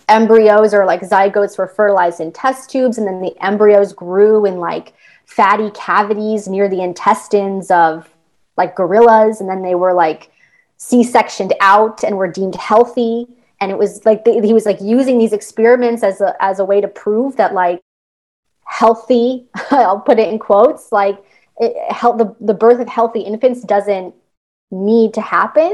embryos or like zygotes were fertilized in test tubes and then the embryos grew in like fatty cavities near the intestines of like gorillas and then they were like c-sectioned out and were deemed healthy. And it was like the, he was like using these experiments as a as a way to prove that like healthy i'll put it in quotes like it, the, the birth of healthy infants doesn't need to happen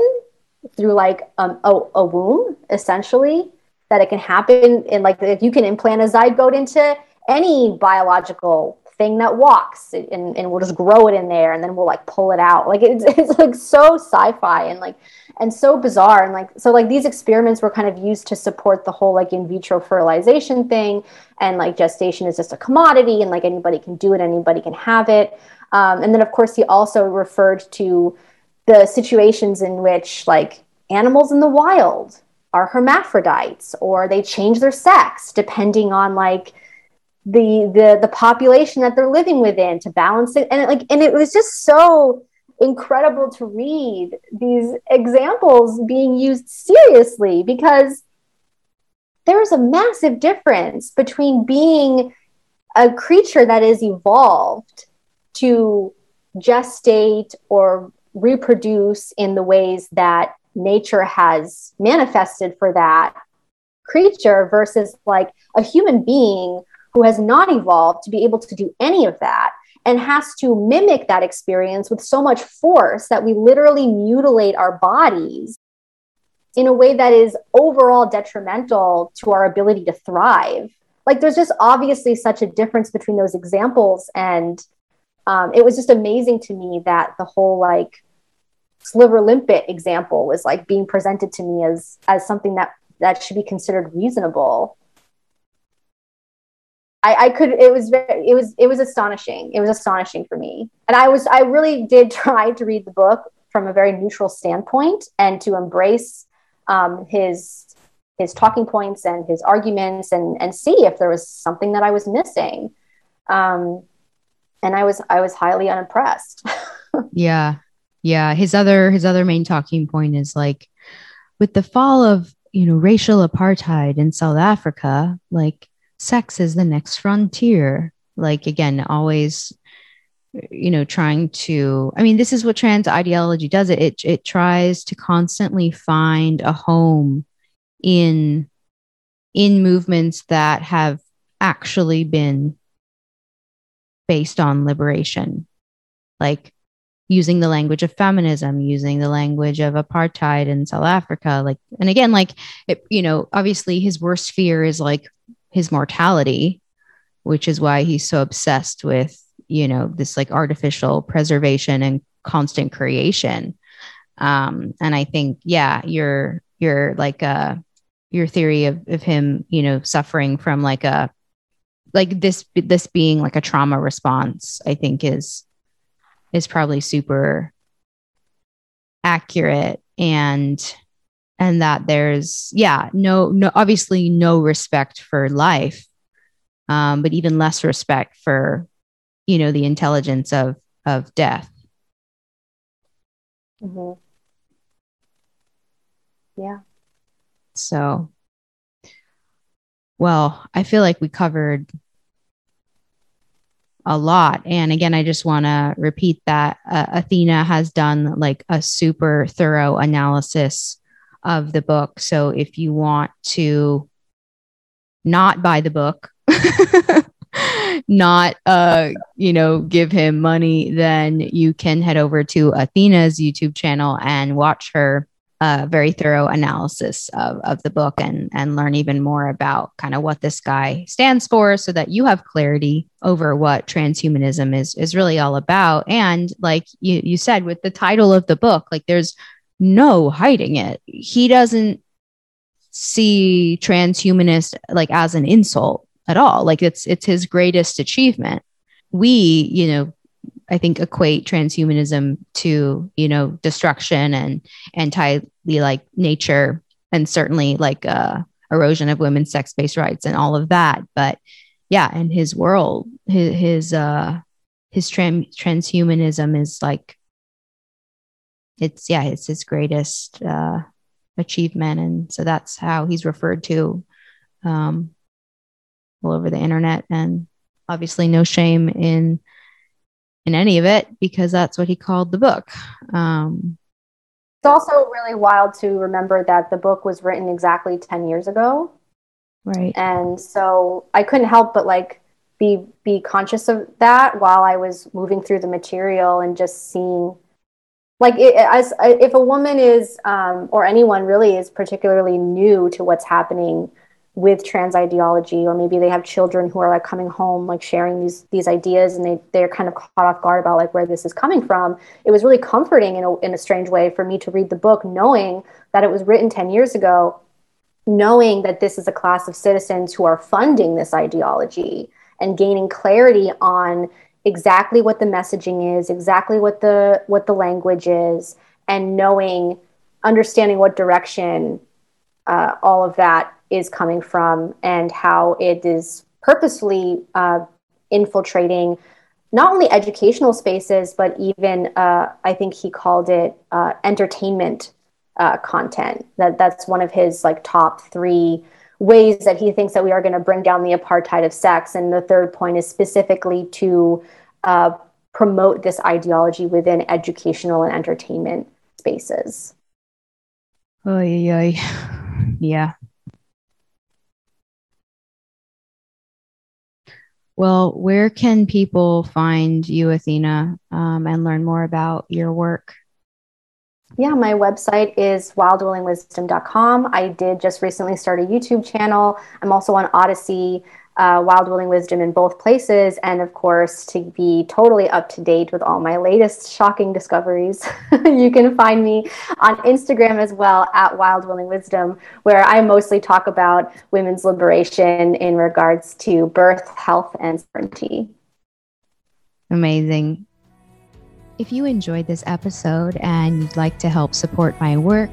through like um, a, a womb essentially that it can happen in like if you can implant a zygote into any biological thing that walks and, and we'll just grow it in there and then we'll like pull it out. Like it's, it's like so sci-fi and like and so bizarre and like so like these experiments were kind of used to support the whole like in vitro fertilization thing and like gestation is just a commodity and like anybody can do it anybody can have it. Um, and then of course he also referred to the situations in which like animals in the wild are hermaphrodites or they change their sex depending on like the the the population that they're living within to balance it. And it, like and it was just so incredible to read these examples being used seriously because there's a massive difference between being a creature that is evolved to gestate or reproduce in the ways that nature has manifested for that creature versus like a human being who has not evolved to be able to do any of that and has to mimic that experience with so much force that we literally mutilate our bodies in a way that is overall detrimental to our ability to thrive. Like, there's just obviously such a difference between those examples. And um, it was just amazing to me that the whole like slipper limpet example was like being presented to me as as something that that should be considered reasonable I, I could it was very it was it was astonishing. It was astonishing for me. And i was i really did try to read the book from a very neutral standpoint and to embrace um, his his talking points and his arguments and and see if there was something that i was missing. Um, and i was i was highly unimpressed. Yeah. Yeah. His other his other main talking point is like with the fall of you know racial apartheid in south africa like sex is the next frontier. Like, again, always, you know, trying to, I mean, this is what trans ideology does. It, it, it tries to constantly find a home in, in movements that have actually been based on liberation. Like, using the language of feminism, using the language of apartheid in South Africa. Like, and again, like, it, you know, obviously his worst fear is like his mortality, which is why he's so obsessed with, you know, this like artificial preservation and constant creation. Um, and I think, yeah, your your like uh your theory of, of him, you know, suffering from like a like this this being like a trauma response, I think is is probably super accurate and and that there's yeah no no obviously no respect for life um, but even less respect for you know the intelligence of of death. Mm-hmm. yeah. So well i feel like we covered a lot. And again i just want to repeat that uh, athena has done like a super thorough analysis of the book. So if you want to not buy the book, not uh you know give him money then you can head over to athena's youtube channel and watch her uh, very thorough analysis of, of the book and and learn even more about kind of what this guy stands for so that you have clarity over what transhumanism is is really all about and like you you said with the title of the book like there's no hiding it. He doesn't see transhumanist like as an insult at all. Like it's it's his greatest achievement. We, you know, I think equate transhumanism to, you know, destruction and anti like nature and certainly like uh erosion of women's sex-based rights and all of that. But yeah, in his world, his his uh his trans transhumanism is like it's yeah, it's his greatest uh, achievement, and so that's how he's referred to um, all over the internet. And obviously, no shame in in any of it because that's what he called the book. Um, it's also really wild to remember that the book was written exactly 10 years ago. Right. And so I couldn't help but like be be conscious of that while I was moving through the material and just seeing like it, as if a woman is um, or anyone really is particularly new to what's happening with trans ideology or maybe they have children who are like coming home like sharing these these ideas and they they're kind of caught off guard about like where this is coming from it was really comforting in a, in a strange way for me to read the book knowing that it was written 10 years ago knowing that this is a class of citizens who are funding this ideology and gaining clarity on exactly what the messaging is, exactly what the what the language is, and knowing, understanding what direction uh, all of that is coming from, and how it is purposefully uh, infiltrating not only educational spaces, but even uh, I think he called it uh, entertainment uh, content. That that's one of his like top three ways that he thinks that we are going to bring down the apartheid of sex. And the third point is specifically to uh, promote this ideology within educational and entertainment spaces. Oh, yeah. Yeah. Well, where can people find you, Athena, um, and learn more about your work? Yeah, my website is wildwillingwisdom.com. I did just recently start a YouTube channel. I'm also on Odysee, uh, Wild Wisdom in both places. And of course, to be totally up to date with all my latest shocking discoveries, you can find me on Instagram as well at Wild Wisdom, where I mostly talk about women's liberation in regards to birth, health, and sovereignty. Amazing. If you enjoyed this episode and you'd like to help support my work,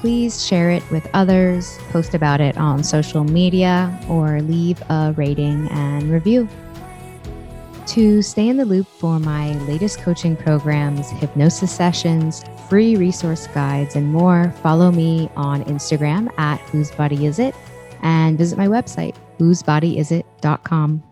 please share it with others, post about it on social media, or leave a rating and review. To stay in the loop for my latest coaching programs, hypnosis sessions, free resource guides, and more, follow me on Instagram at whose body is it and visit my website, whosebodyisit.com.